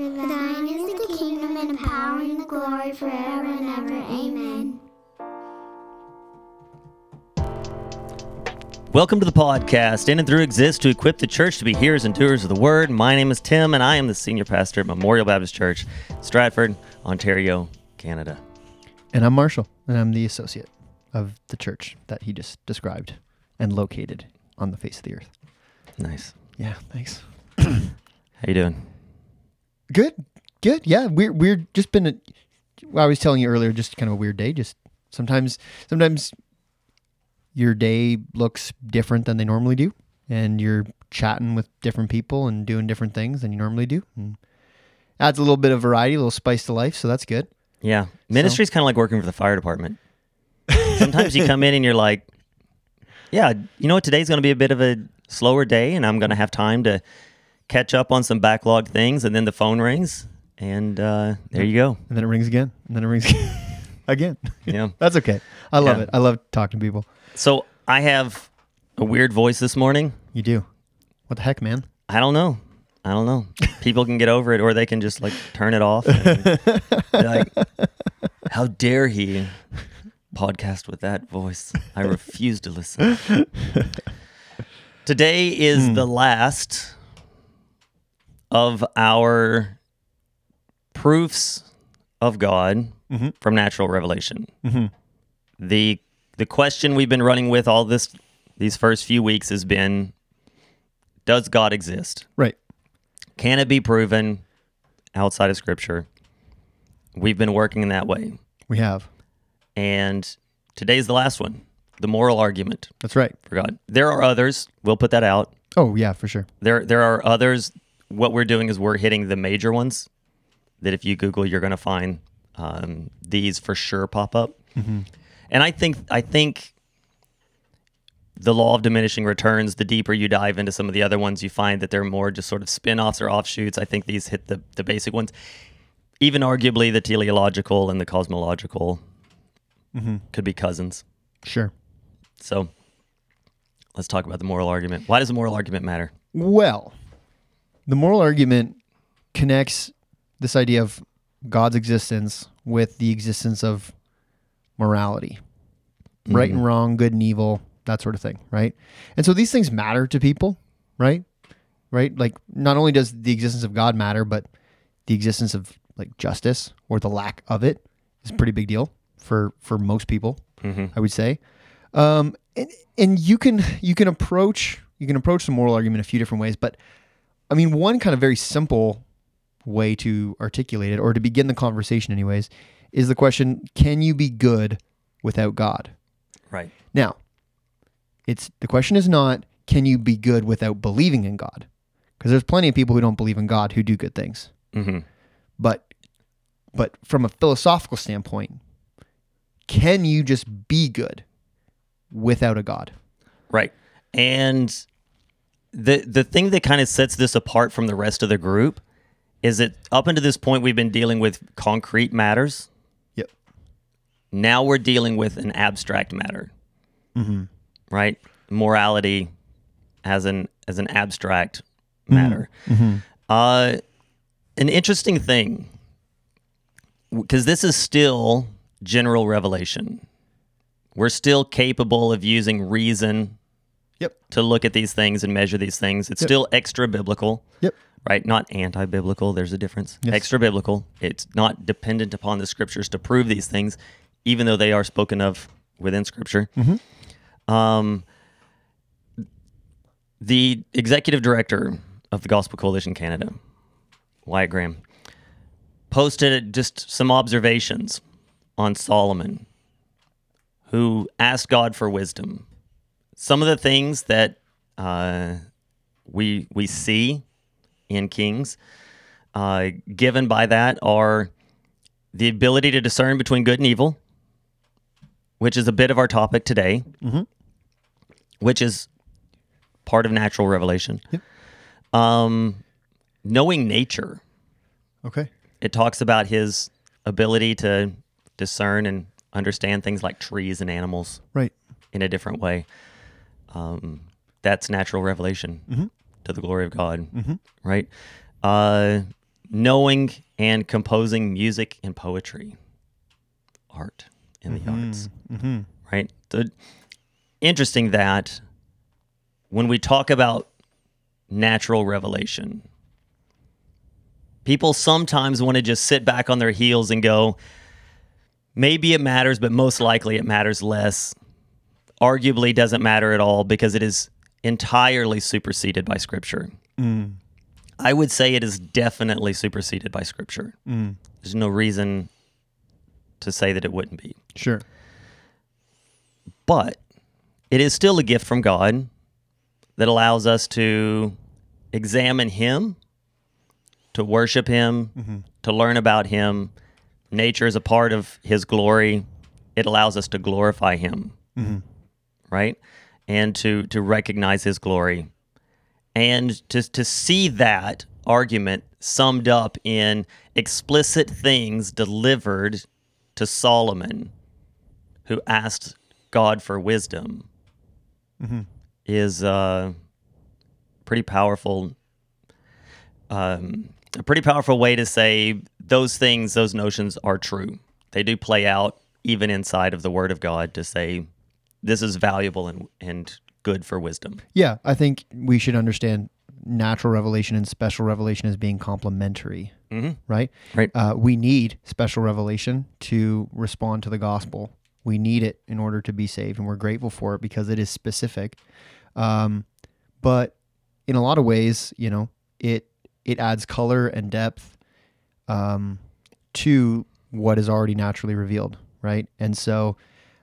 For thine is the kingdom and the power and the glory forever and ever. Amen. Welcome to the podcast. In and through exists to equip the church to be hearers and doers of the word. My name is Tim, and I am the senior pastor at Memorial Baptist Church, Stratford, Ontario, Canada. And I'm Marshall, and I'm the associate of the church that he just described and located on the face of the earth. Nice. Yeah, thanks. How you doing? Good, good. Yeah, we're we're just been. A, I was telling you earlier, just kind of a weird day. Just sometimes, sometimes your day looks different than they normally do, and you're chatting with different people and doing different things than you normally do. And adds a little bit of variety, a little spice to life, so that's good. Yeah. Ministry's kind of like working for the fire department. Sometimes you come in and you're like, yeah, you know what? Today's going to be a bit of a slower day, and I'm going to have time to catch up on some backlog things. And then the phone rings, and uh, there you go. And then it rings again, and then it rings again. Yeah. That's okay. I love Yeah. it. I love talking to people. So I have a weird voice this morning. You do. What the heck, man? I don't know. I don't know. People can get over it, or they can just like turn it off. like, how dare he podcast with that voice? I refuse to listen. Today is the last of our proofs of God mm-hmm. from natural revelation. Mm-hmm. The the question we've been running with all this these first few weeks has been does God exist? Right. Can it be proven outside of scripture? We've been working in that way. We have. And today's the last one the moral argument That's right. for God. There are others. We'll put that out. Oh, yeah, for sure. There, there are others. What we're doing is we're hitting the major ones that if you Google, you're going to find um, these for sure pop up. And I think, I think the law of diminishing returns, the deeper you dive into some of the other ones, you find that they're more just sort of spin offs or offshoots. I think these hit the, the basic ones. Even arguably, the teleological and the cosmological could be cousins. Sure. So let's talk about the moral argument. Why does the moral argument matter? Well, the moral argument connects this idea of God's existence with the existence of morality right and wrong, good and evil, that sort of thing, right? And so these things matter to people, right? Right? Like, not only does the existence of God matter, but the existence of like justice or the lack of it is a pretty big deal for for most people, I would say. Um, and and you can you can approach you can approach the moral argument a few different ways, but I mean, one kind of very simple way to articulate it or to begin the conversation, anyways, is the question: Can you be good without God? Right. Now, it's the question is not can you be good without believing in God? Because there's plenty of people who don't believe in God who do good things. hmm But but from a philosophical standpoint, can you just be good without a God? Right. And the the thing that kind of sets this apart from the rest of the group is that up until this point we've been dealing with concrete matters. Yep. Now we're dealing with an abstract matter. Mm-hmm. Right? Morality as an as an abstract matter. Mm-hmm. Uh, an interesting thing because this is still general revelation. We're still capable of using reason Yep. to look at these things and measure these things. It's Yep. still extra biblical, Yep. right? Not anti biblical. There's a difference. Yes. Extra biblical. It's not dependent upon the scriptures to prove these things, even though they are spoken of within scripture. Um, the executive director of the Gospel Coalition Canada, Wyatt Graham, posted just some observations on Solomon, who asked God for wisdom. Some of the things that uh, we we see in Kings, uh, given by that, are the ability to discern between good and evil, which is a bit of our topic today, which is part of natural revelation. Yep. Um, knowing nature Okay. it talks about his ability to discern and understand things like trees and animals Right. in a different way. Um, that's natural revelation to the glory of God, right? Uh, knowing and composing music and poetry, art in the arts, right? So, interesting that when we talk about natural revelation, people sometimes want to just sit back on their heels and go, maybe it matters, but most likely it matters less. Arguably doesn't matter at all because it is entirely superseded by Scripture. Mm. I would say it is definitely superseded by Scripture. Mm. There's no reason to say that it wouldn't be. Sure. But it is still a gift from God that allows us to examine Him, to worship Him, mm-hmm. to learn about Him. Nature is a part of His glory. It allows us to glorify Him, mm-hmm. Right? And to to recognize His glory, and to to see that argument summed up in explicit things delivered to Solomon who asked God for wisdom is uh, pretty powerful. Um, a pretty powerful way to say those things, those notions are true. They do play out even inside of the Word of God to say this is valuable and, and good for wisdom. Yeah, I think we should understand natural revelation and special revelation as being complementary, Mhm. right? Right. Uh, we need special revelation to respond to the gospel. We need it in order to be saved, and we're grateful for it because it is specific. Um, but in a lot of ways, you know, it it adds color and depth um, to what is already naturally revealed, right? And so,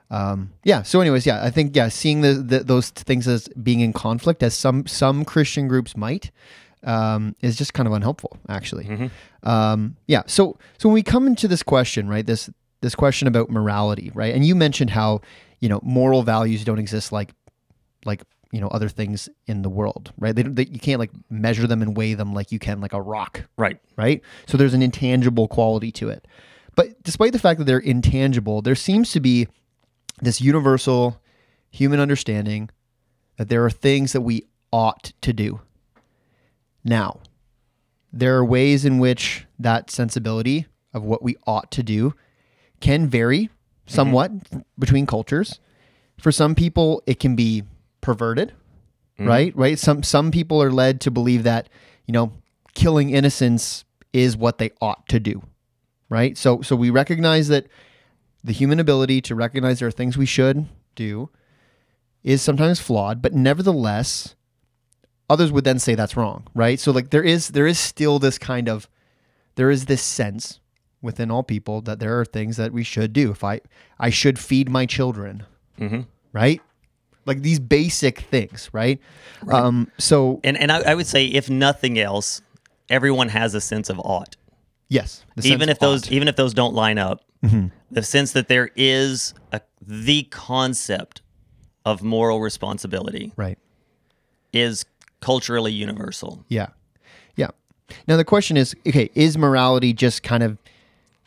um, yeah. So, anyways, yeah, I think yeah, seeing the, the those things as being in conflict, as some some Christian groups might, um, is just kind of unhelpful, actually. Um, yeah. So, so when we come into this question, right, this this question about morality, right, and you mentioned how you know moral values don't exist like like you know other things in the world, right? They, don't- they you can't like measure them and weigh them like you can like a rock, Right. right? So there's an intangible quality to it. But despite the fact that they're intangible, there seems to be this universal human understanding that there are things that we ought to do. Now, there are ways in which that sensibility of what we ought to do can vary mm-hmm. somewhat f- between cultures. For some people, it can be perverted, mm-hmm. right? Right? Some some people are led to believe that, you know, killing innocents is what they ought to do. Right? So so we recognize that the human ability to recognize there are things we should do is sometimes flawed, but nevertheless, others would then say that's wrong, right? So like there is there is still this kind of there is this sense within all people that there are things that we should do. If I I should feed my children, hmm right? Like these basic things, right? Um, so And and I, I would say, if nothing else, everyone has a sense of ought. Yes, even if those ought. Mm-hmm. even if those don't line up the sense that there is a, the concept of moral responsibility right, is culturally universal yeah, yeah. Now the question is, okay, is morality just kind of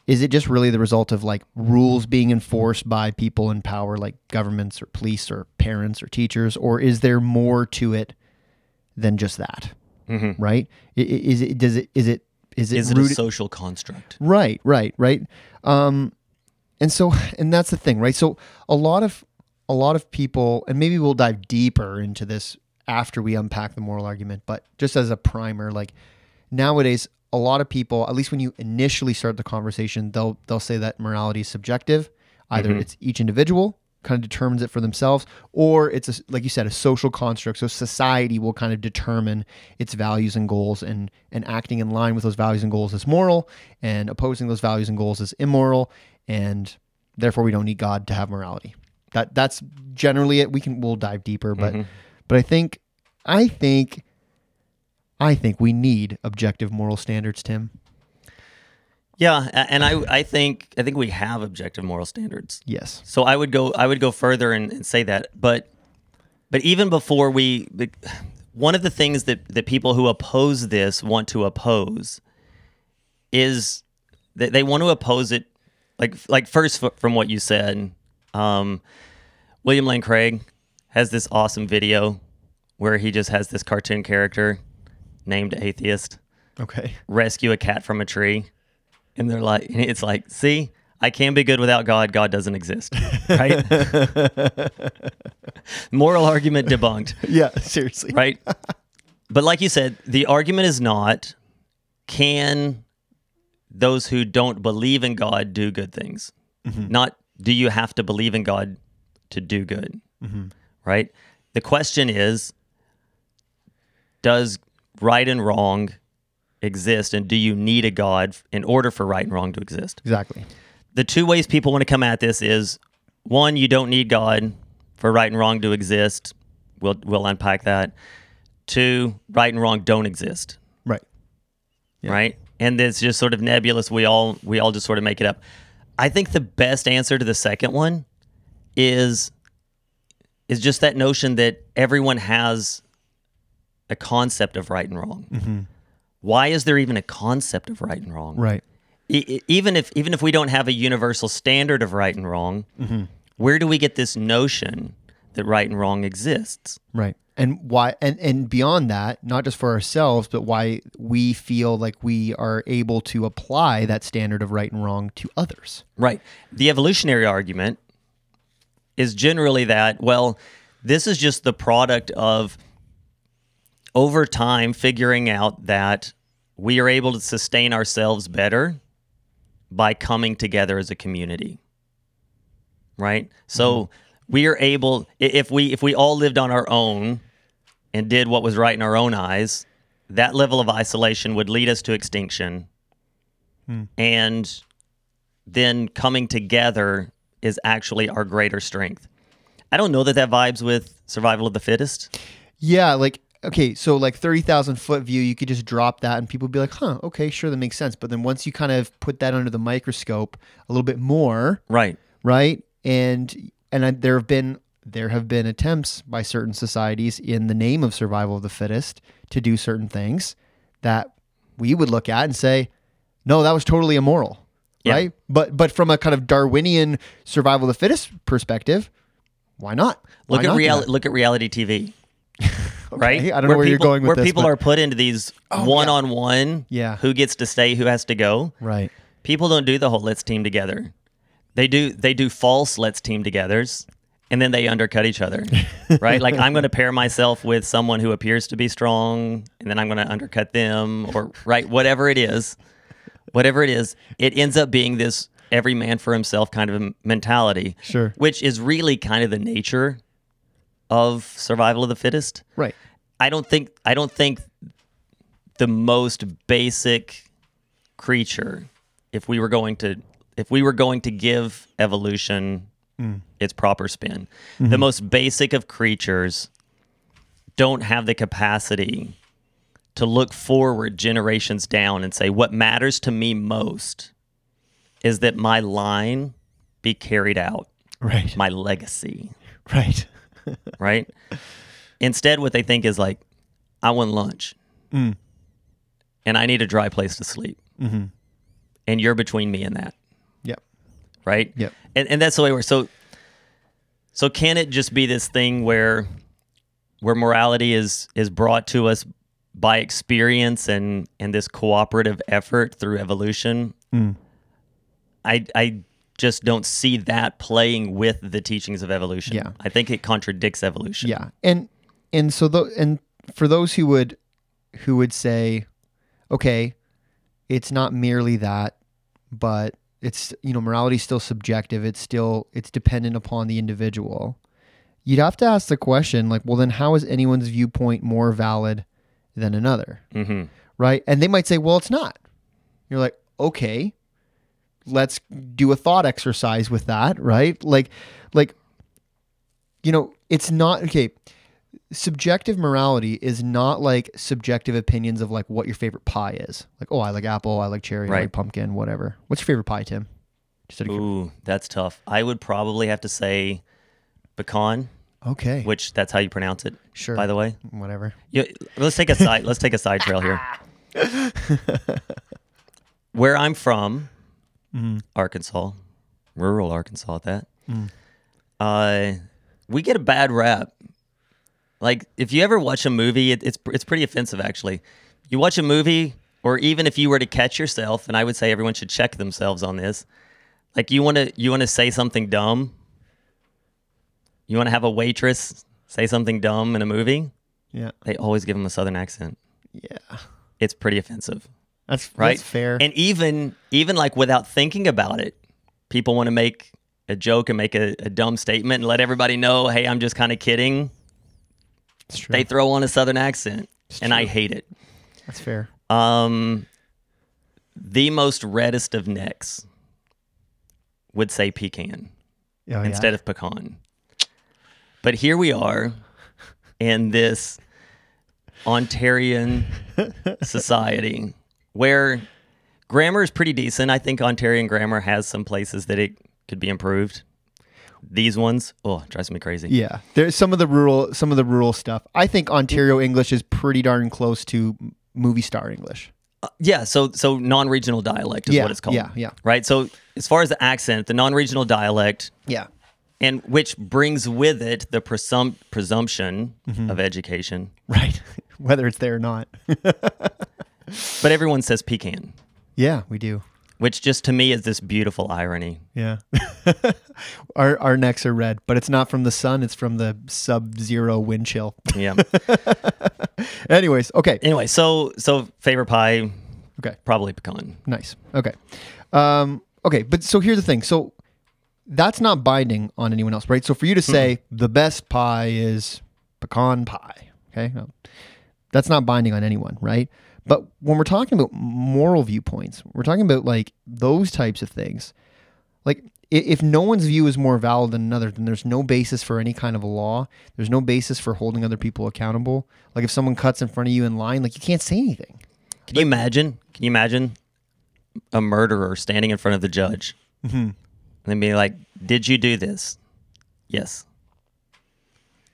is it just really the result of like rules being enforced by people in power like governments or police or parents or teachers or is there more to it than just that right I- i- is it does it is it is it is it rooted a social construct Right, right, right. Um, and so, and that's the thing, right? So, a lot of a lot of people, and maybe we'll dive deeper into this after we unpack the moral argument. But just as a primer, like nowadays, a lot of people, at least when you initially start the conversation, they'll they'll say that morality is subjective. Either it's each individual kind of determines it for themselves, or it's a, like you said, a social construct. So society will kind of determine its values and goals, and and acting in line with those values and goals is moral, and opposing those values and goals is immoral, and therefore we don't need God to have morality. That that's generally it. We can we'll dive deeper, but mm-hmm. but I think I think I think we need objective moral standards, Tim. Yeah and i i think i think we have objective moral standards Yes. so i would go i would go further and, and say that but but even before we one of the things that that people who oppose this want to oppose is that they want to oppose it like like first f- from what you said um william lane craig has this awesome video where he just has this cartoon character named atheist Okay. rescue a cat from a tree, and they're like, and it's like, see, I can be good without God. God doesn't exist, right? Moral argument debunked, Yeah, seriously. right? but like you said, the argument is not can those who don't believe in God do good things, mm-hmm. not do you have to believe in God to do good, mm-hmm. right? The question is, does right and wrong exist, and do you need a God in order for right and wrong to exist? Exactly. the two ways people want to come at this is one, you don't need God for right and wrong to exist. We'll we'll unpack that. Two, right and wrong don't exist, Right. Yeah. right? And it's just sort of nebulous. We all we all just sort of make it up. I think the best answer to the second one is is just that notion that everyone has a concept of right and wrong. Mm-hmm. Why is there even a concept of right and wrong? Right. E- even if even if we don't have a universal standard of right and wrong, mm-hmm. where do we get this notion that right and wrong exists? Right. And why and and beyond that, not just for ourselves, but why we feel like we are able to apply that standard of right and wrong to others. Right. The evolutionary argument is generally that well, this is just the product of over time figuring out that we are able to sustain ourselves better by coming together as a community. Right? So mm-hmm. we are able if we if we all lived on our own and did what was right in our own eyes, that level of isolation would lead us to extinction. Hmm. And then coming together is actually our greater strength. I don't know that that vibes with survival of the fittest. Yeah, like okay, so like thirty thousand foot view, you could just drop that, and people would be like, "Huh, okay, sure, that makes sense." But then once you kind of put that under the microscope a little bit more, Right. right? And and I, there have been there have been attempts by certain societies in the name of survival of the fittest to do certain things that we would look at and say, "No, that was totally immoral." Yeah. Right? But but from a kind of Darwinian survival of the fittest perspective, why not? Why Look at reality. Look at reality TV. Right? I don't know where you're going with where this, people but- Oh, are put into these oh, one-on-one. Yeah. Who gets to stay? Who has to go? Right. People don't do the whole let's team together. They do. They do false let's team togethers, and then they undercut each other. right? Like I'm going to pair myself with someone who appears to be strong, and then I'm going to undercut them, or right, whatever it is, whatever it is, it ends up being this every man for himself kind of mentality. Sure. Which is really kind of the nature of survival of the fittest. Right. I don't think I don't think the most basic creature if we were going to if we were going to give evolution mm. its proper spin the mm-hmm. most basic of creatures don't have the capacity to look forward generations down and say what matters to me most is that my line be carried out Right. my legacy Right. Right? Instead, what they think is like, I want lunch, Mm. and I need a dry place to sleep, Mm-hmm. and you're between me and that, Yep. right? Yep. And and that's the way we're so. So can it just be this thing where, where morality is is brought to us by experience and and this cooperative effort through evolution? Mm. I I just don't see that playing with the teachings of evolution. Yeah. I think it contradicts evolution. Yeah, and and so tho- and for those who would who would say, okay, it's not merely that, but it's you know morality is still subjective. It's still it's dependent upon the individual. You'd have to ask the question like, well, then how is anyone's viewpoint more valid than another? hmm right? And they might say, well, it's not. You're like, okay, let's do a thought exercise with that, right? Like, like, you know, it's not okay. Subjective morality is not like subjective opinions of like what your favorite pie is. Like, oh, I like apple, I like cherry, I like pumpkin, whatever. What's your favorite pie, Tim? Just out of Ooh, that's tough. I would probably have to say pecan, okay, which that's how you pronounce it. Sure. By the way, whatever. you, let's take a side. let's take a side trail here. Where I'm from, Arkansas, rural Arkansas at that. Uh, we get a bad rap. Like if you ever watch a movie, it, it's it's pretty offensive actually. You watch a movie or even if you were to catch yourself, and I would say everyone should check themselves on this. Like you want to you want to say something dumb. You want to have a waitress say something dumb in a movie. Yeah. They always give them a southern accent. Yeah. It's pretty offensive, That's right? That's fair. And even even like without thinking about it, people want to make a joke and make a, a dumb statement and let everybody know, hey, I'm just kind of kidding. It's true. They throw on a southern accent, and I hate it. That's fair. Um, the most reddest of necks would say pecan Oh, instead of pecan. But here we are in this Ontarian society where grammar is pretty decent. I think Ontarian grammar has some places that it could be improved. These ones, oh, drives me crazy. Yeah, there's some of the rural, some of the rural stuff. I think Ontario English is pretty darn close to movie star English. Yeah, so so non-regional dialect is Yeah, what it's called. yeah, yeah. Right. So as far as the accent, the non-regional dialect, Yeah, and which brings with it the presum- presumption Mm-hmm. of education. right. Whether it's there or not. But everyone says pecan, yeah, we do. which just to me is this beautiful irony. Yeah. our our necks are red, but it's not from the sun. It's from the sub-zero wind chill. Yeah. Anyways, okay, anyway, so so favorite pie, okay, probably pecan. nice. Okay, um, okay. But so here's the thing. So that's not binding on anyone else, right? So for you to say the best pie is pecan pie, okay, no, that's not binding on anyone, right? But when we're talking about moral viewpoints, we're talking about like those types of things. Like if no one's view is more valid than another, then there's no basis for any kind of a law. There's no basis for holding other people accountable. Like if someone cuts in front of you in line, like you can't say anything. Can you imagine? Can you imagine a murderer standing in front of the judge Mm-hmm. and then being like, "Did you do this? Yes.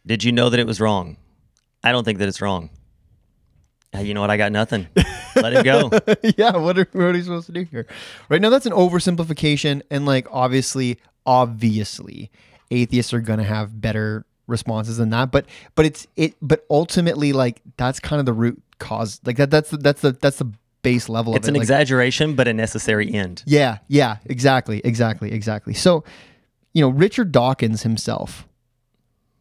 Did you know that it was wrong? I don't think that it's wrong. "Ah, you know what? I got nothing. Let it go. yeah, what are, what are you supposed to do here? Right now, that's an oversimplification, and like obviously, obviously, atheists are gonna have better responses than that. But but it's it. But ultimately, like that's kind of the root cause. Like that. That's the that's the that's the base level It's of an it. Like, exaggeration, but a necessary end. Yeah, yeah, exactly, exactly, exactly. So, you know, Richard Dawkins himself,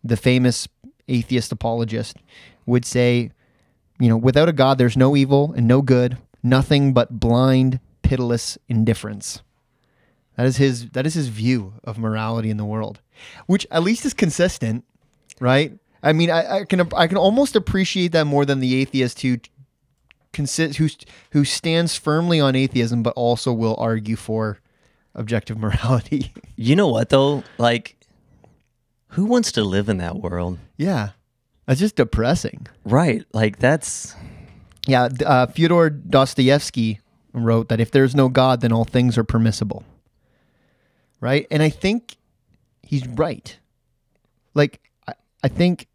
the famous atheist apologist, would say, you know, without a God, there's no evil and no good, nothing but blind, pitiless indifference. That is his. That is his view of morality in the world, which at least is consistent, right? I mean, I, I can I can almost appreciate that more than the atheist who who who stands firmly on atheism, but also will argue for objective morality. You know what though? Like, who wants to live in that world? yeah, that's just depressing. Right. Like that's Yeah, uh, Fyodor Dostoevsky wrote that if there's no God, then all things are permissible. Right, and I think he's right. Like, I, I think,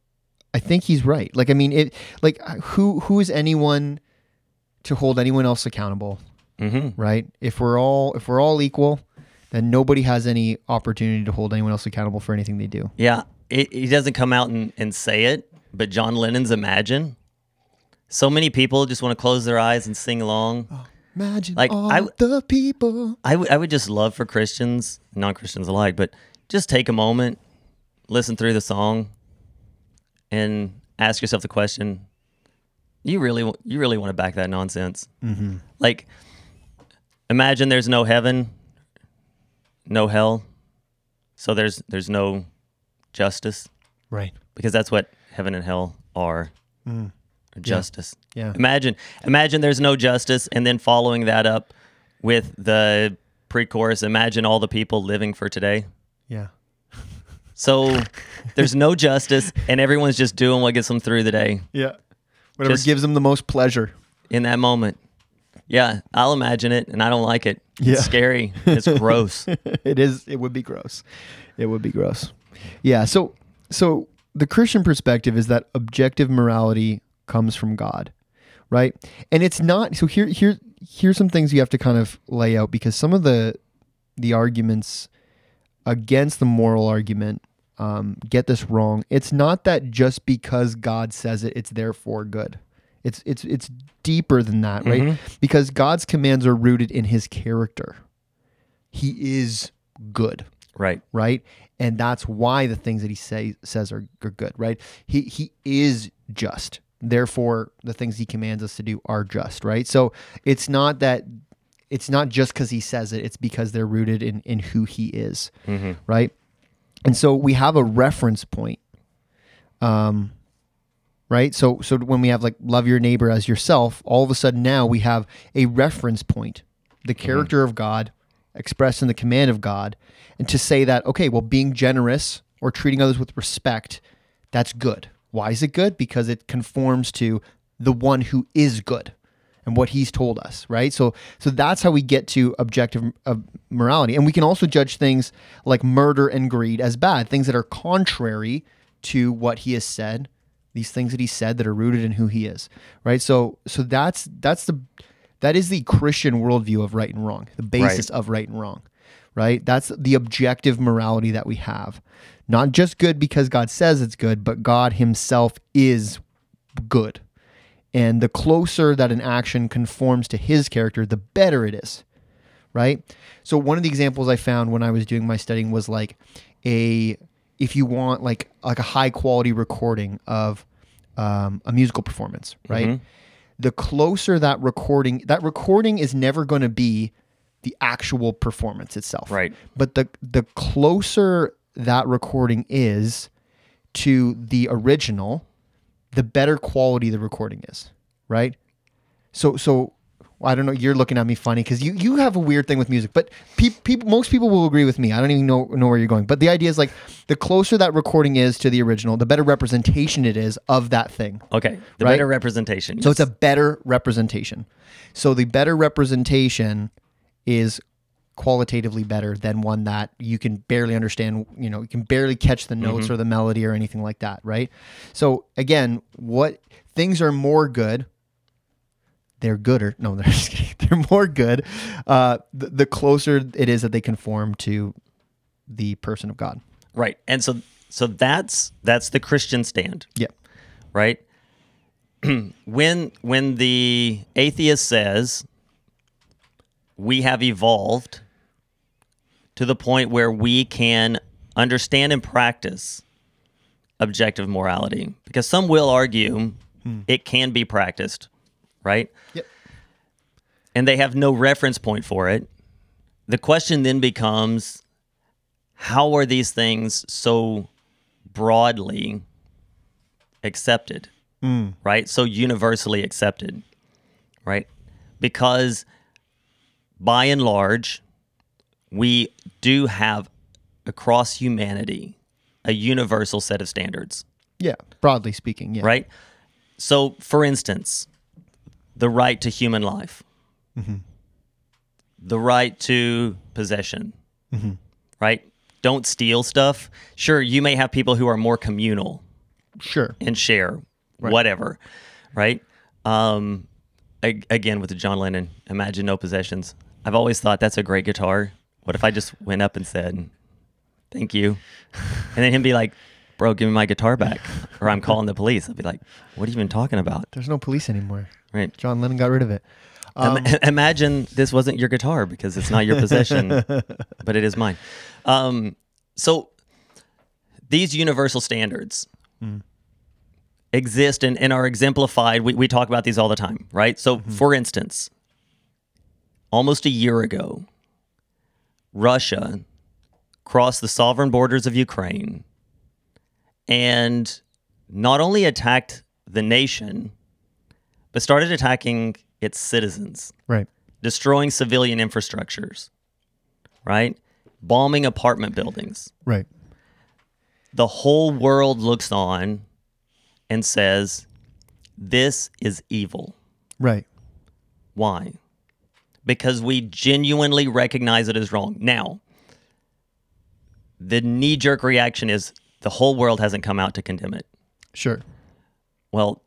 I think he's right. Like, I mean, it. Like, who who is anyone to hold anyone else accountable? mm-hmm. right? If we're all if we're all equal, then nobody has any opportunity to hold anyone else accountable for anything they do. Yeah, it, he doesn't come out and, and say it, but John Lennon's Imagine. So many people just want to close their eyes and sing along. Imagine Like, all I- the people. I would- I would just love for Christians, non Christians alike, but just take a moment, listen through the song, and ask yourself the question: You really, you really want to back that nonsense? Mm-hmm. Like, imagine there's no heaven, no hell, so there's there's no justice Right. because that's what heaven and hell are. Mm. Justice. Yeah. Imagine, imagine there's no justice, and then following that up with the pre-chorus. Imagine all the people living for today. Yeah. So there's no justice, and everyone's just doing what gets them through the day Yeah. Whatever Just- gives them the most pleasure. in that moment. Yeah, I'll imagine it, and I don't like it. Yeah. It's scary. It's gross. it is it would be gross. It would be gross. Yeah, so so the Christian perspective is that objective morality comes from God. Right? And it's not so here here here's some things you have to kind of lay out because some of the the arguments against the moral argument um, get this wrong. It's not that just because God says it, it's therefore good. It's it's it's deeper than that, right? Because God's commands are rooted in his character. He is good, Right. right? And that's why the things that he say, says are, are good, right? He he is just. Therefore, the things he commands us to do are just, right? So it's not that it's not just because he says it, it's because they're rooted in in who he is, right? And so we have a reference point. Um right? So so when we have like love your neighbor as yourself, all of a sudden now we have a reference point, the character of God expressed in the command of God, and to say that okay, well being generous or treating others with respect, that's good. Why is it good? Because it conforms to the one who is good and what he's told us, right? So so that's how we get to objective uh, morality. And we can also judge things like murder and greed as bad, things that are contrary to what he has said, these things that he said that are rooted in who he is, right? So so that's that's the that is the Christian worldview of right and wrong, the basis of right and wrong, right? That's the objective morality that we have. Not just good because God says it's good, but God himself is good. And the closer that an action conforms to his character, the better it is. Right? So one of the examples I found when I was doing my studying was like a if you want like like a high quality recording of um, a musical performance, right? The closer that recording that recording is never going to be the actual performance itself. Right. But the the closer that recording is to the original, the better quality the recording is, right? So so I don't know. You're looking at me funny because you you have a weird thing with music, but pe- people most people will agree with me. I don't even know know where you're going, but the idea is like the closer that recording is to the original, the better representation it is of that thing. Okay. The Right? better representation. So it's a better representation. So the better representation is qualitatively better than one that you can barely understand, you know, you can barely catch the notes mm-hmm. or the melody or anything like that, right? So again, what things are more good they're gooder. No, they're. They're more good. Uh, the, the closer it is that they conform to the person of God. right. And so so that's that's the Christian stand. Yeah. right? when when the atheist says we have evolved to the point where we can understand and practice objective morality, because some will argue it can be practiced, right? Yep. And they have no reference point for it. The question then becomes how are these things so broadly accepted? Mm. right? So universally accepted, right? Because by and large, we do have across humanity a universal set of standards, Yeah. Broadly speaking. Yeah. right? So, for instance, the right to human life, the right to possession, right? Don't steal stuff. Sure, you may have people who are more communal, Sure. and share whatever. Right? Um a- again with the john lennon imagine no possessions. I've always thought that's a great guitar. What if i just went up and said thank you and then him be like bro give me my guitar back or i'm calling the police. I'd be like what are you even talking about? There's no police anymore. Right John Lennon got rid of it. Im- um, imagine this wasn't your guitar because it's not your possession, but it is mine. Um, so these universal standards hmm. exist and, and are exemplified. We, we talk about these all the time, right? So, mm-hmm. for instance, almost a year ago, Russia crossed the sovereign borders of Ukraine and not only attacked the nation, but started attacking its citizens Right. destroying civilian infrastructures, right? Bombing apartment buildings. Right. The whole world looks on and says, This is evil. Right. Why? Because we genuinely recognize it as wrong. Now, the knee jerk reaction is the whole world hasn't come out to condemn it. Sure. Well,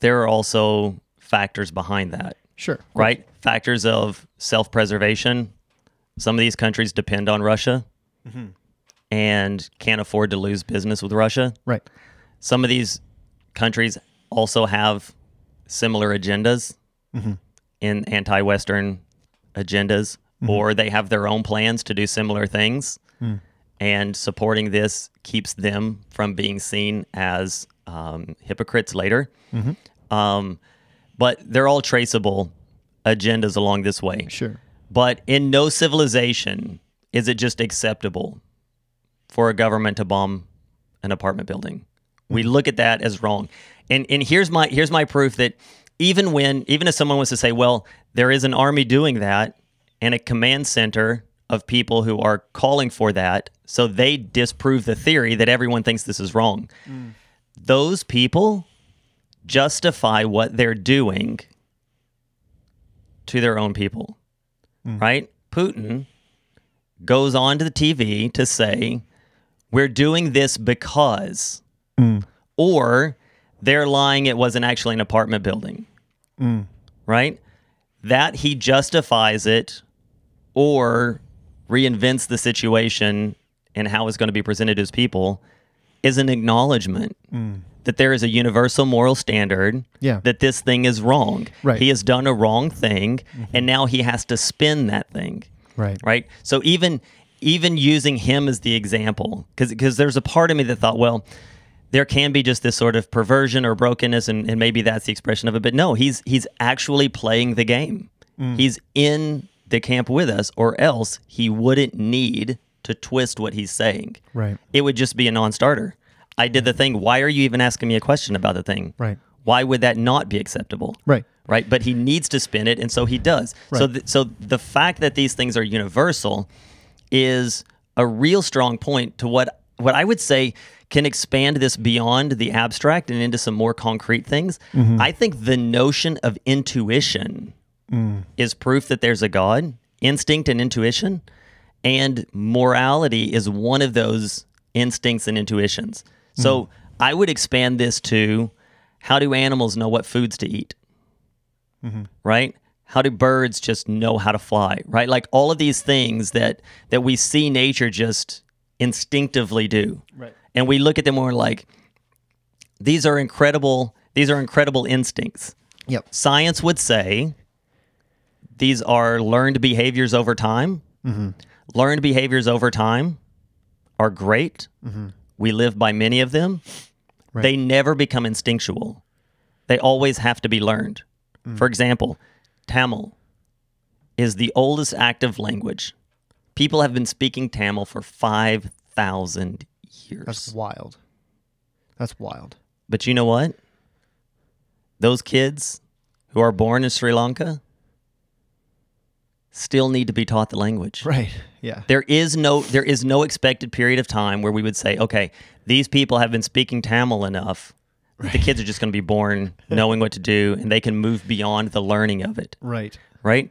there are also factors behind that. Sure. right? Factors of self preservation. Some of these countries depend on Russia mm-hmm. and can't afford to lose business with Russia. Right. Some of these countries also have similar agendas mm-hmm. in anti-Western agendas, mm-hmm. or they have their own plans to do similar things, hmm. and supporting this keeps them from being seen as um, hypocrites later. Um, but they're all traceable agendas along this way. Sure. But in no civilization is it just acceptable for a government to bomb an apartment building. We look at that as wrong. And and here's my here's my proof that even when even if someone was to say, well, there is an army doing that and a command center of people who are calling for that, so they disprove the theory that everyone thinks this is wrong. Those people justify what they're doing to their own people hmm. right? Putin goes on to the TV to say, we're doing this because, hmm. or they're lying, it wasn't actually an apartment building, hmm. right? That he justifies it or reinvents the situation and how it's going to be presented to his people is an acknowledgement mm. that there is a universal moral standard Yeah. that this thing is wrong. Right. He has done a wrong thing mm-hmm. and now he has to spin that thing. Right. Right? So even even using him as the example cuz cuz there's a part of me that thought, well, there can be just this sort of perversion or brokenness and, and maybe that's the expression of it, but no, he's he's actually playing the game. Mm. He's in the camp with us or else he wouldn't need to twist what he's saying Right. it would just be a non-starter. I did the thing. Why are you even asking me a question about the thing? Right. Why would that not be acceptable? Right. Right. But he needs to spin it, and so he does. So, th- so the fact that these things are universal is a real strong point to what what I would say can expand this beyond the abstract and into some more concrete things. Mm-hmm. I think the notion of intuition mm. is proof that there's a God, instinct and intuition, and morality is one of those instincts and intuitions. So hmm. I would expand this to how do animals know what foods to eat? Mm-hmm. Right? How do birds just know how to fly? Right? Like all of these things that that we see nature just instinctively do. Right. And we look at them and we're like, these are incredible, these are incredible instincts Yep. science would say these are learned behaviors over time. Mm-hmm. Learned behaviors over time are great. Mm-hmm. We live by many of them. They never become instinctual, they always have to be learned. Mm. For example, Tamil is the oldest active language. People have been speaking Tamil for 5,000 years. That's wild. That's wild. But you know what? Those kids who are born in Sri Lanka still need to be taught the language. Right. Yeah. There is no there is no expected period of time where we would say, okay, these people have been speaking Tamil enough. that The kids are just going to be born knowing what to do and they can move beyond the learning of it, Right. right?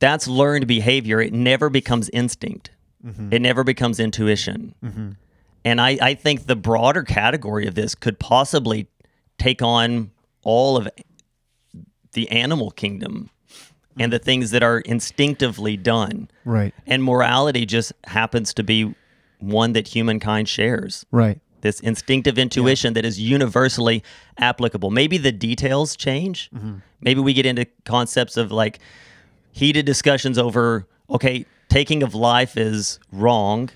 That's learned behavior. It never becomes instinct. Mm-hmm. It never becomes intuition. Mm-hmm. And I, I think the broader category of this could possibly take on all of the animal kingdom and the things that are instinctively done. Right. And morality just happens to be one that humankind shares. Right. This instinctive intuition that is universally applicable. Maybe the details change. Mm-hmm. Maybe we get into concepts of like heated discussions over okay, taking of life is wrong,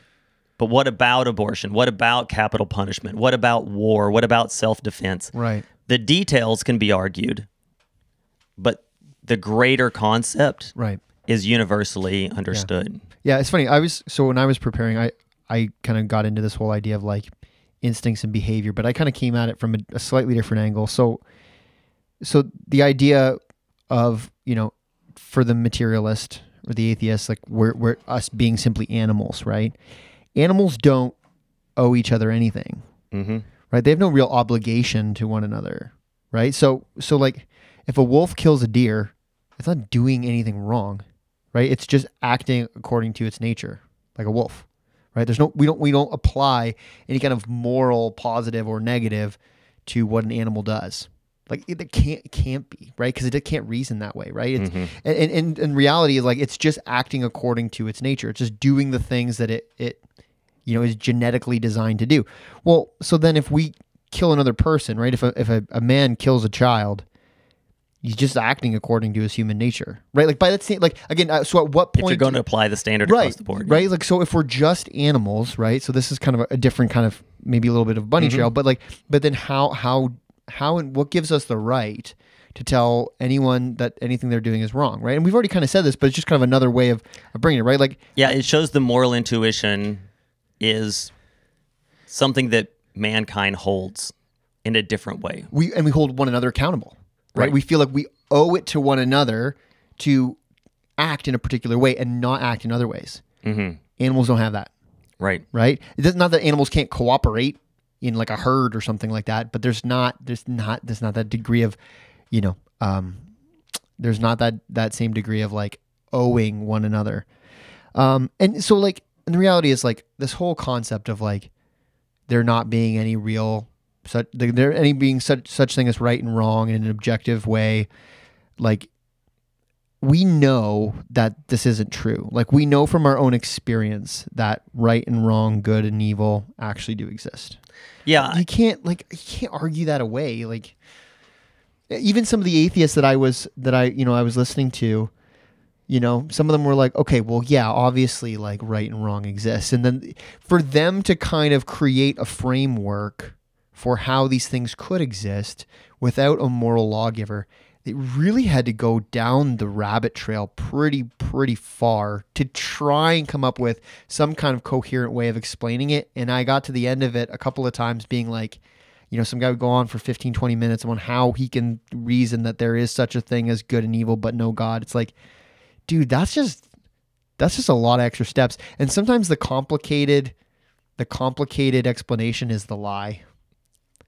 but what about abortion? What about capital punishment? What about war? What about self defense? Right. The details can be argued, but the greater concept Right. is universally understood. Yeah, it's funny. I was so when I was preparing, I I kind of got into this whole idea of like instincts and behavior, but I kind of came at it from a, a slightly different angle. So so the idea of you know for the materialist or the atheist, like we're we're us being simply animals, right? Animals don't owe each other anything, hmm right? They have no real obligation to one another, right? So so like if a wolf kills a deer, it's not doing anything wrong, right? It's just acting according to its nature, like a wolf, right? There's no we don't we don't apply any kind of moral positive or negative to what an animal does. Like it, it can't it can't be right because it can't reason that way, right? It's, mm-hmm. and, and and and reality is like it's just acting according to its nature. It's just doing the things that it it you know is genetically designed to do. Well, so then if we kill another person, right? If a if a, a man kills a child, he's just acting according to his human nature, right? Like by that same, like again, uh, so at what If point you're going to apply the standard right, across the board, right? Like so, if we're just animals, right? So this is kind of a, a different kind of maybe a little bit of bunny Mm-hmm. trail, but like, but then how how how and what gives us the right to tell anyone that anything they're doing is wrong, right? And we've already kind of said this, but it's just kind of another way of, of bringing it, right? Like Yeah, it shows the moral intuition is something that mankind holds in a different way. we and we hold one another accountable, right? Right. We feel like we owe it to one another to act in a particular way and not act in other ways. Mm-hmm. Animals don't have that. Right. right? It's not that animals can't cooperate in like a herd or something like that, but there's not there's not there's not that degree of, you know, um, there's not that that same degree of like owing one another, um, and so like and the reality is like this whole concept of like there not being any real such there there any being such such thing as right and wrong in an objective way, like we know that this isn't true. Like we know from our own experience that right and wrong, good and evil actually do exist. Yeah. You can't like you can't argue that away. Like even some of the atheists that I was that I, you know, I was listening to, you know, some of them were like, okay, well, yeah, obviously like right and wrong exists. And then for them to kind of create a framework for how these things could exist without a moral lawgiver, they really had to go down the rabbit trail pretty, pretty far to try and come up with some kind of coherent way of explaining it. And I got to the end of it a couple of times being like, you know, some guy would go on for 15, 20 minutes on how he can reason that there is such a thing as good and evil, but no God. It's like, dude, that's just that's just a lot of extra steps. And sometimes the complicated the complicated explanation is the lie.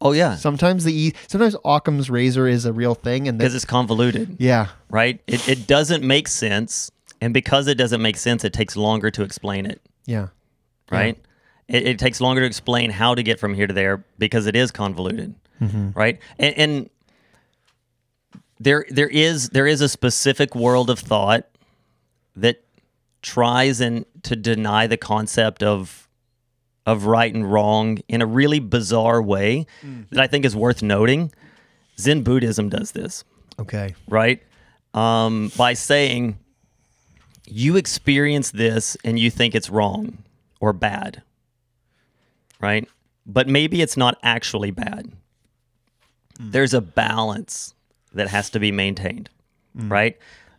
Oh yeah. Sometimes the e- sometimes Occam's razor is a real thing and Because it's convoluted, yeah. right? It it doesn't make sense, and because it doesn't make sense, it takes longer to explain it, Yeah. right? It, it takes longer to explain how to get from here to there because it is convoluted, mm-hmm. right? And, and there there is there is a specific world of thought that tries and to deny the concept of of right and wrong in a really bizarre way mm. that I think is worth noting. Zen Buddhism does this, Okay. right? Um, by saying you experience this and you think it's wrong or bad, right? But maybe it's not actually bad. Mm. There's a balance that has to be maintained, mm. right?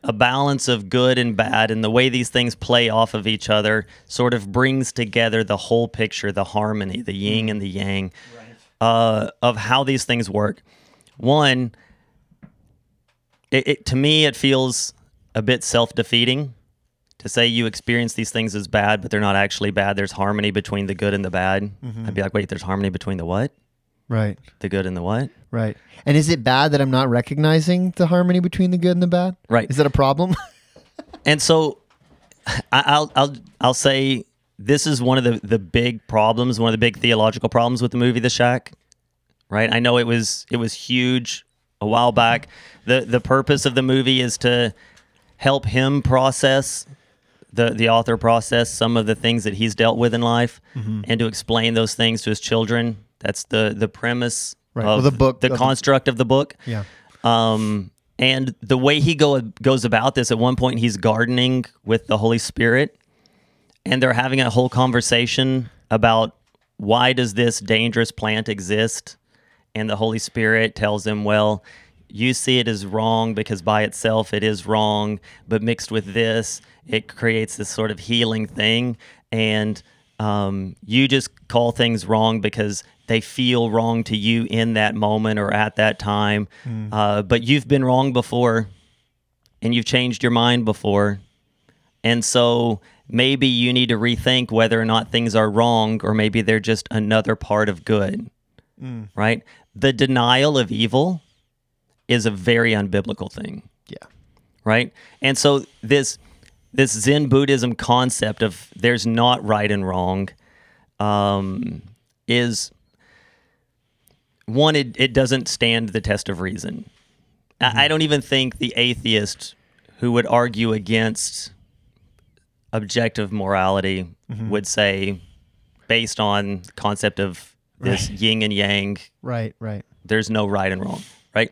A balance of good and bad, and the way these things play off of each other sort of brings together the whole picture, the harmony, the yin and the yang uh, of how these things work. One, it, it to me it feels a bit self-defeating to say you experience these things as bad, but they're not actually bad. There's harmony between the good and the bad. I'd be like, wait, there's harmony between the what? Right. The good and the what? Right. And is it bad that I'm not recognizing the harmony between the good and the bad? Right. Is that a problem? And so I, I'll I'll I'll say this is one of the the big problems, one of the big theological problems with the movie The Shack. Right? I know it was it was huge a while back. The the purpose of the movie is to help him process the the author process some of the things that he's dealt with in life mm-hmm. and to explain those things to his children. That's the the premise Right. of Well, the book- the construct of the book. yeah. Um, and the way he go goes about this, at one point he's gardening with the Holy Spirit, and they're having a whole conversation about why does this dangerous plant exist, and the Holy Spirit tells him, well. You see it as wrong because by itself it is wrong, but mixed with this, it creates this sort of healing thing. And um, you just call things wrong because they feel wrong to you in that moment or at that time. Uh, but you've been wrong before and you've changed your mind before. And so maybe you need to rethink whether or not things are wrong or maybe they're just another part of good. Right? The denial of evil is a very unbiblical thing Yeah. right? And so this this Zen Buddhism concept of there's not right and wrong um, is one. It, it doesn't stand the test of reason. I, I don't even think the atheist who would argue against objective morality would say, based on concept of this yin and yang, Right. Right. there's no right and wrong, right?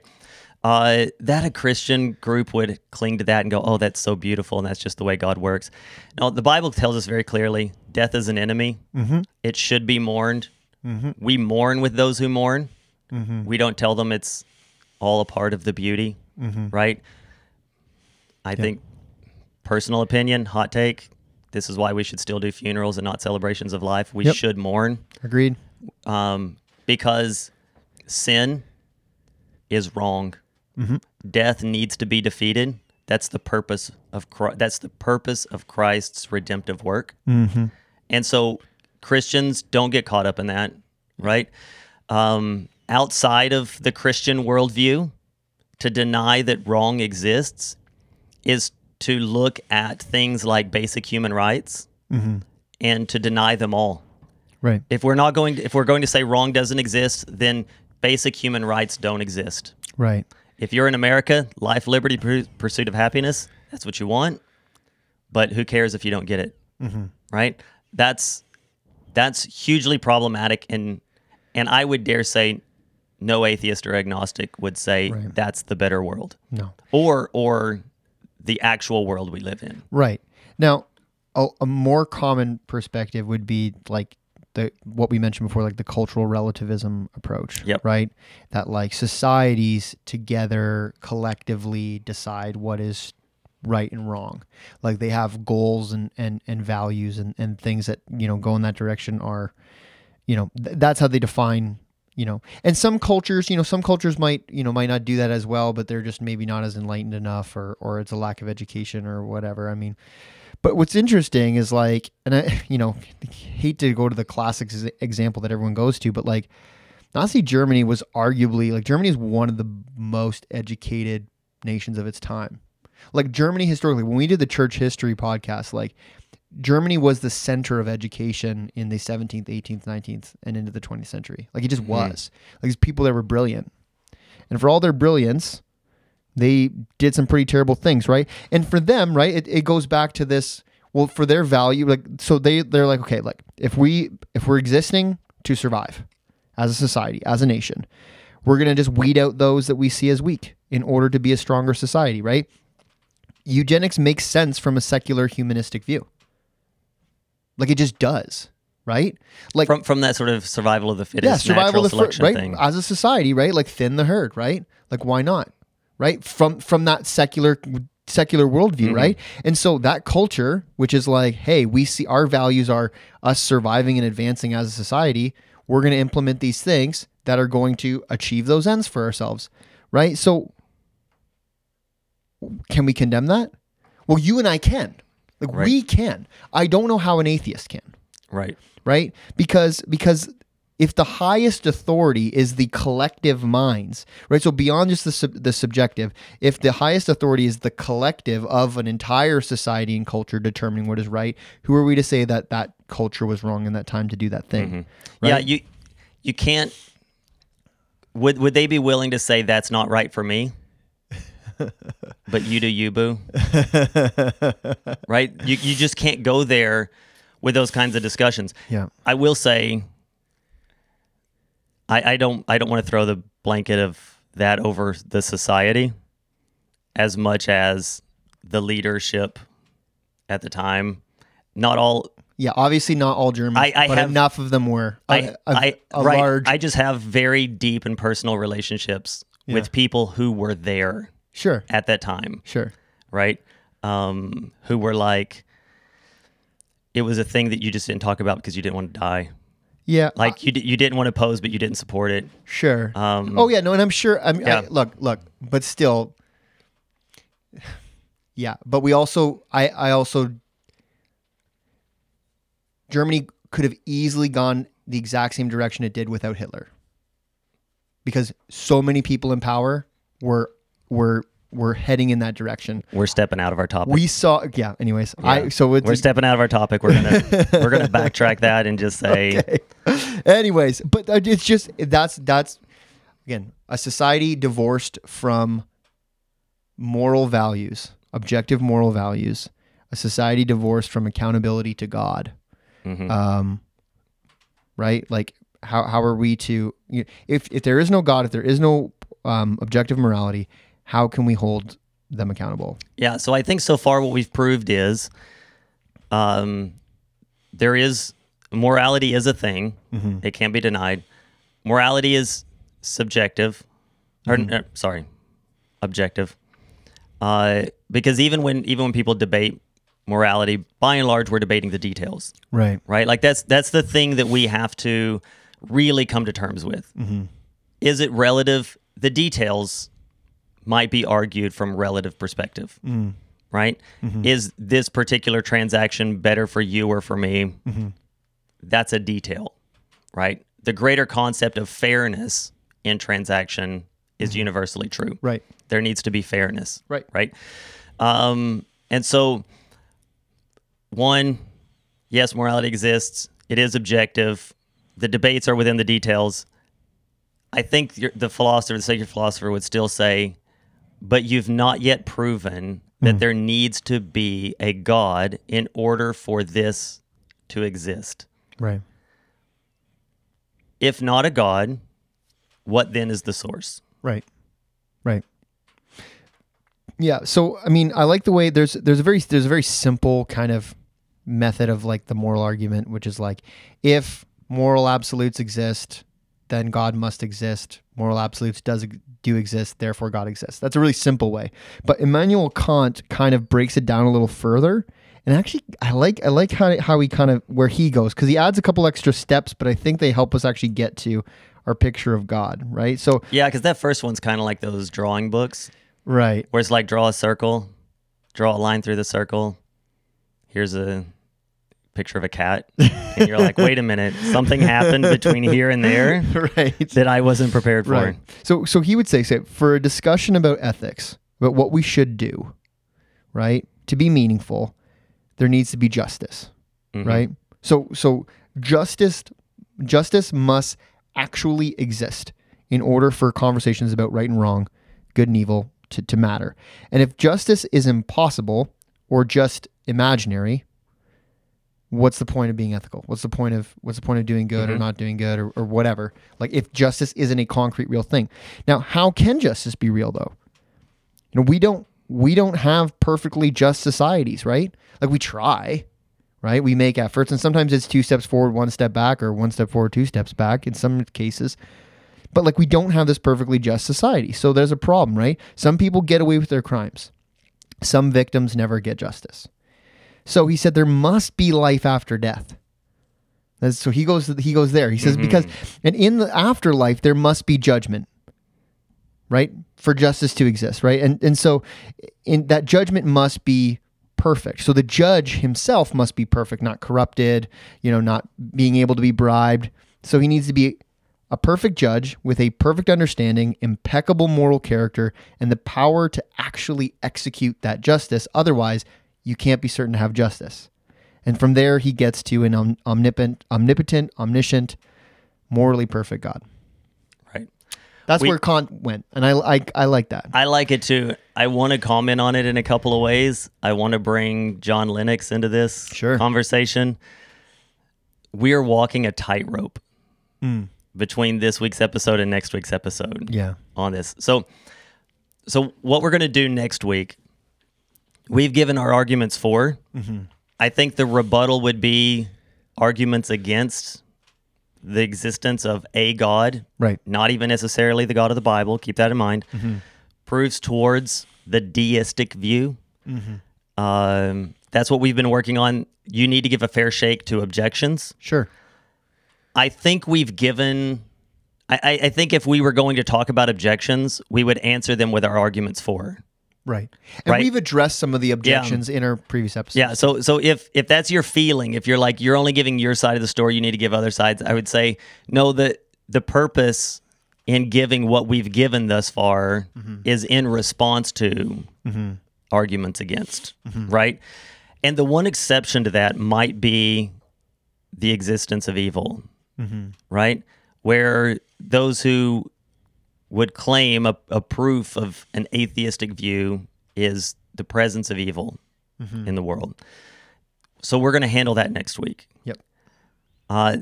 uh, that a Christian group would cling to that and go, "Oh, that's so beautiful, and that's just the way God works." No, the Bible tells us very clearly: death is an enemy. Mm-hmm. It should be mourned. We mourn with those who mourn. Mm-hmm. We don't tell them it's all a part of the beauty, Mm-hmm. right? I think, personal opinion, hot take. This is why we should still do funerals and not celebrations of life. We Yep. should mourn Agreed. um, because sin is wrong. Mm-hmm. Death needs to be defeated. That's the purpose of Christ, that's the purpose of Christ's redemptive work. Mm-hmm. And so Christians don't get caught up in that, right? Um, outside of the Christian worldview, to deny that wrong exists is to look at things like basic human rights mm-hmm. and to deny them all. Right. if we're not going to, if we're going to say wrong doesn't exist then basic human rights don't exist. Right. if you're in america life liberty pur- pursuit of happiness that's what you want but who cares if you don't get it? Mm-hmm. Right? That's that's hugely problematic and and i would dare say no atheist or agnostic would say Right. that's the better world No. or or the actual world we live in Right. Now, a, a more common perspective would be like the what we mentioned before, like the cultural relativism approach. Yep. Right. That like societies together collectively decide what is right and wrong. Like they have goals and and, and values and, and things that, you know, go in that direction are, you know, th- that's how they define you know and some cultures you know some cultures might you know might not do that as well but they're just maybe not as enlightened enough or or it's a lack of education or whatever i mean. But what's interesting is like and i you know hate to go to the classic example that everyone goes to but like nazi germany was arguably like germany is one of the most educated nations of its time. Like germany historically when we did the church history podcast like Germany was the center of education in the 17th, 18th, 19th, and into the 20th century. Like it just mm-hmm. was. Like these people that were brilliant. And for all their brilliance, they did some pretty terrible things, right? And for them, right, it, it goes back to this, well, for their value, like so they they're like, okay, like if we if we're existing to survive as a society, as a nation, we're gonna just weed out those that we see as weak in order to be a stronger society, right? Eugenics makes sense from a secular humanistic view. Like it just does, right? Like from from that sort of survival of the fittest yeah, survival of the fir- right thing as a society, right? Like thin the herd, right? Like why not, right? From from that secular secular worldview, Mm-hmm. right? And so that culture, which is like, hey, we see our values are us surviving and advancing as a society. We're going to implement these things that are going to achieve those ends for ourselves, right? So can we condemn that? Well, you and I can. Like Right. we can. I don't know how an atheist can right right? Because because if the highest authority is the collective minds, right? So beyond just the sub- the subjective, if the highest authority is the collective of an entire society and culture determining what is right, who are we to say that that culture was wrong in that time to do that thing? Mm-hmm. yeah Right? you you can't would would they be willing to say that's not right for me but you do you boo right you, you just can't go there with those kinds of discussions Yeah. i will say i i don't i don't want to throw the blanket of that over the society as much as the leadership at the time not all Yeah, obviously not all Germans, I- I but have- enough of them were. A- I, a, I, a right. large, I just have very deep and personal relationships with people who were there sure, at that time, sure, right? Um, who were like, it was a thing that you just didn't talk about because you didn't want to die. yeah, Like you, di- you didn't want to pose, but you didn't support it. Sure. Um, oh yeah, no, and I'm sure. I'm Yeah. I, look, look, but still, yeah. But we also, I, I also, Germany could have easily gone the exact same direction it did without Hitler, because so many people in power were were were heading in that direction. We're stepping out of our topic. We saw, yeah. Anyways, I Yeah. so it's we're stepping out of our topic. We're gonna we're gonna backtrack that and just say Anyways, but uh, it's just that's that's again a society divorced from moral values, objective moral values, a society divorced from accountability to God. Mhm. Um, right? Like how how are we to you if if there is no God, if there is no um, objective morality, how can we hold them accountable? Yeah, so I think so far what we've proved is um, there is morality is a thing. It can't be denied. Morality is subjective, or uh, sorry, objective. Uh, because even when even when people debate morality, by and large, we're debating the details, Right. right? Like that's that's the thing that we have to really come to terms with. Is it relative? The details might be argued from relative perspective, mm. right? Mm-hmm. Is this particular transaction better for you or for me? Mm-hmm. That's a detail, right? The greater concept of fairness in transaction is mm-hmm. universally true. Right. There needs to be fairness. Right. Right. Um, and so, one, yes, morality exists. It is objective. The debates are within the details. I think the philosopher, the secular philosopher, would still say, but you've not yet proven that hmm. there needs to be a God in order for this to exist. Right. If not a God, what then is the source? Right. Right. Yeah. So I mean, I like the way there's there's a very there's a very simple kind of method of like the moral argument, which is like if moral absolutes exist, then God must exist. Moral absolutes does do exist, therefore God exists. That's a really simple way. But Immanuel Kant kind of breaks it down a little further. And actually, I like I like how how he kind of where he goes because he adds a couple extra steps, but I think they help us actually get to our picture of God, right? So, Yeah, because that first one's kind of like those drawing books right, where it's like draw a circle, draw a line through the circle. Here's a picture of a cat. And you're like, wait a minute, something happened between here and there right. that I wasn't prepared for. Right. So so he would say, say for a discussion about ethics, about what we should do, right? To be meaningful, there needs to be justice. Mhm. Right? So so justice justice must actually exist in order for conversations about right and wrong, good and evil to, to matter. And if justice is impossible or just imaginary, what's the point of being ethical? What's the point of what's the point of doing good or mm-hmm. not doing good or, or whatever? Like if justice isn't a concrete real thing. Now, how can justice be real though? You know, we don't we don't have perfectly just societies, right? Like we try, right? We make efforts and sometimes it's two steps forward, one step back or one step forward, two steps back in some cases. But like we don't have this perfectly just society. So there's a problem, right? Some people get away with their crimes. Some victims never get justice. So he said there must be life after death. That's, so he goes he goes there. He says mm-hmm. because and in the afterlife there must be judgment. Right? For justice to exist, right? And and so in that judgment must be perfect. So the judge himself must be perfect, not corrupted, you know, not being able to be bribed. So he needs to be a perfect judge with a perfect understanding, impeccable moral character, and the power to actually execute that justice. Otherwise, you can't be certain to have justice. And from there, he gets to an om- omnipotent, omnipotent, omniscient, morally perfect God. Right. That's We- where Kant went, and I, I, I like that. I like it too. I want to comment on it in a couple of ways. I want to bring John Lennox into this Sure. conversation. We are walking a tightrope hmm. between this week's episode and next week's episode. Yeah. on this. So, so what we're going to do next week, we've given our arguments for. Mm-hmm. I think the rebuttal would be arguments against the existence of a God, Right. not even necessarily the God of the Bible. Keep that in mind. Mm-hmm. Proves towards the deistic view. Mm-hmm. Um, that's what we've been working on. You need to give a fair shake to objections. Sure. I think we've given. I- I think if we were going to talk about objections, we would answer them with our arguments for. Right. And Right. we've addressed some of the objections in our previous episodes. Yeah. So so if if that's your feeling, if you're like you're only giving your side of the story, you need to give other sides. I would say no. The the purpose in giving what we've given thus far mm-hmm. is in response to mm-hmm. arguments against, mm-hmm. right? And the one exception to that might be the existence of evil, right? Where those who would claim a, a proof of an atheistic view is the presence of evil in the world. So we're going to handle that next week. Yep. Uh,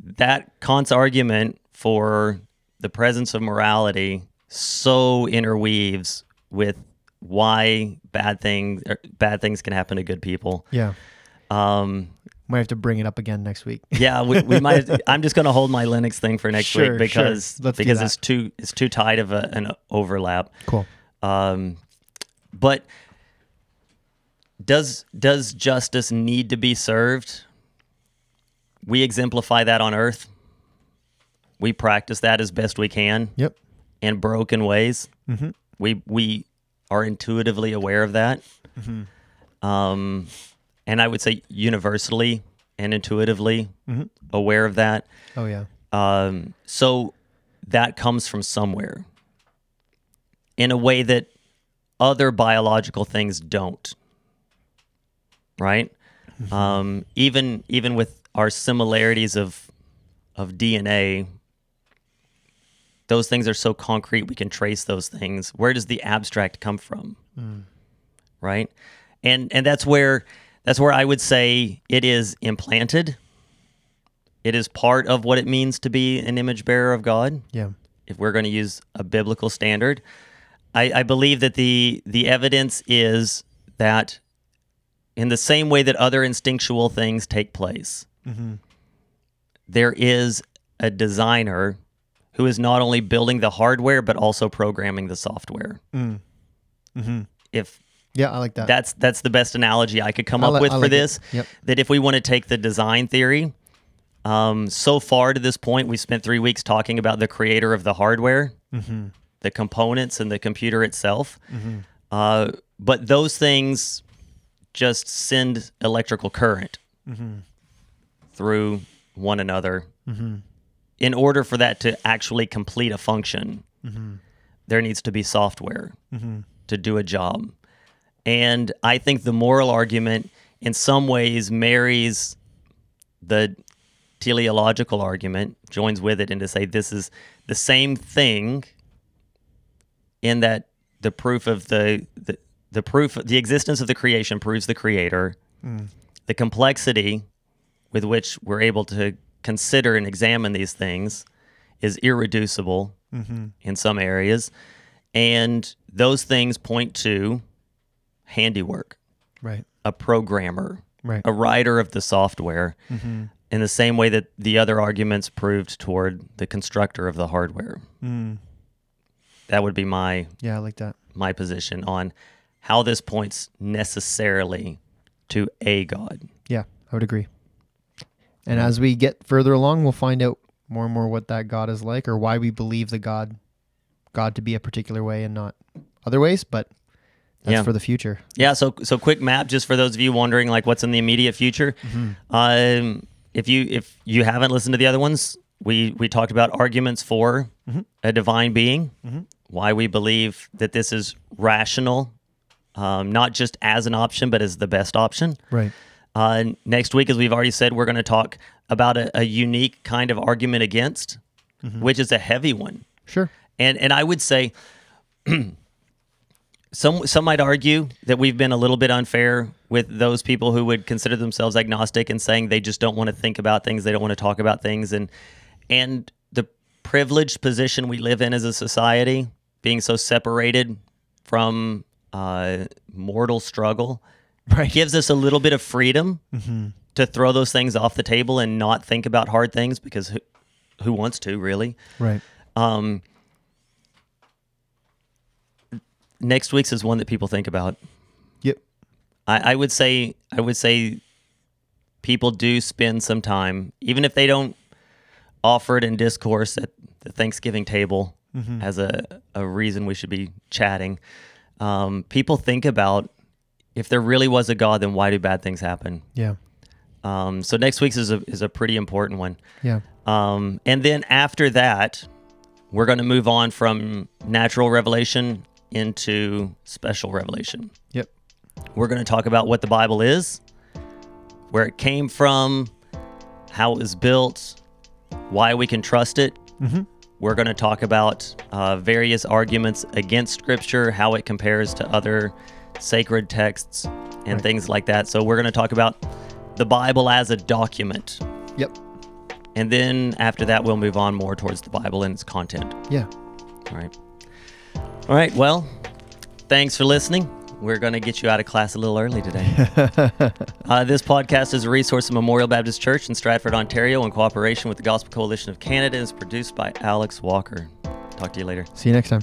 that Kant's argument for the presence of morality so interweaves with why bad things bad things can happen to good people. Yeah. Um, Might have to bring it up again next week. yeah, we, we might. I'm just going to hold my Lennox thing for next Sure, week because sure. Because it's too it's too tight of a, an overlap. Cool. Um, but does does justice need to be served? We exemplify that on Earth. We practice that as best we can Yep. in broken ways. Mm-hmm. We we are intuitively aware of that, Mm-hmm. um, and I would say universally and intuitively Mm-hmm. aware of that. Oh yeah. Um, so that comes from somewhere in a way that other biological things don't. Right? Um, even even with our similarities of of DNA, those things are so concrete we can trace those things. Where does the abstract come from? Right? And and that's where that's where I would say it is implanted. It is part of what it means to be an image bearer of God Yeah. if we're going to use a biblical standard. I, I believe that the the evidence is that in the same way that other instinctual things take place, mm-hmm. there is a designer who is not only building the hardware but also programming the software. Mm. Mm-hmm. If Yeah, I like that. that's that's the best analogy I could come I up li- with I for like this. Yep. That if we want to take the design theory, um, so far to this point, we spent three weeks talking about the creator of the hardware, Mm-hmm. the components, and the computer itself. Uh, but those things just send electrical current Mm-hmm. through one another. In order for that to actually complete a function, Mm-hmm. there needs to be software to do a job. And I think the moral argument, in some ways, marries the teleological argument, joins with it, and to say this is the same thing in that the proof of the, the, the proof, the existence of the creation proves the creator. Mm. The complexity with which we're able to consider and examine these things is irreducible mm-hmm. in some areas. And those things point to handiwork, right. a programmer, Right. a writer of the software, mm-hmm. in the same way that the other arguments proved toward the constructor of the hardware. Mm. That would be my Yeah, I like that. my position on how this points necessarily to a God. Yeah, I would agree. And mm. as we get further along, we'll find out more and more what that God is like, or why we believe the God, God to be a particular way and not other ways. But that's Yeah. for the future. Yeah, so so quick map just for those of you wondering like what's in the immediate future. Um, if you if you haven't listened to the other ones, we we talked about arguments for a divine being, why we believe that this is rational, um, not just as an option, but as the best option. Right. Uh, next week, as we've already said, we're going to talk about a, a unique kind of argument against, which is a heavy one. Sure. And and I would say some some might argue that we've been a little bit unfair with those people who would consider themselves agnostic and saying they just don't want to think about things, they don't want to talk about things and and the privileged position we live in as a society, being so separated from uh, mortal struggle, Right. gives us a little bit of freedom to throw those things off the table and not think about hard things because who, who wants to really? Right. Um, next week's is one that people think about. Yep. I, I would say I would say people do spend some time, even if they don't offer it in discourse at the Thanksgiving table as a, a reason we should be chatting. Um, people think about if there really was a God, then why do bad things happen? Yeah. Um, so next week's is a is a pretty important one. Yeah. Um, and then after that, we're going to move on from natural revelation into special revelation. Yep. We're going to talk about what the Bible is, where it came from, how it was built, why we can trust it. We're going to talk about uh, various arguments against Scripture, how it compares to other sacred texts, and Right. things like that. So, we're going to talk about the Bible as a document Yep. And then after that, we'll move on more towards the Bible and its content. Yeah. All right. All right. Well, thanks for listening. We're going to get you out of class a little early today. uh, this podcast is a resource of Memorial Baptist Church in Stratford, Ontario, in cooperation with the Gospel Coalition of Canada. and is produced by Alex Walker. Talk to you later. See you next time.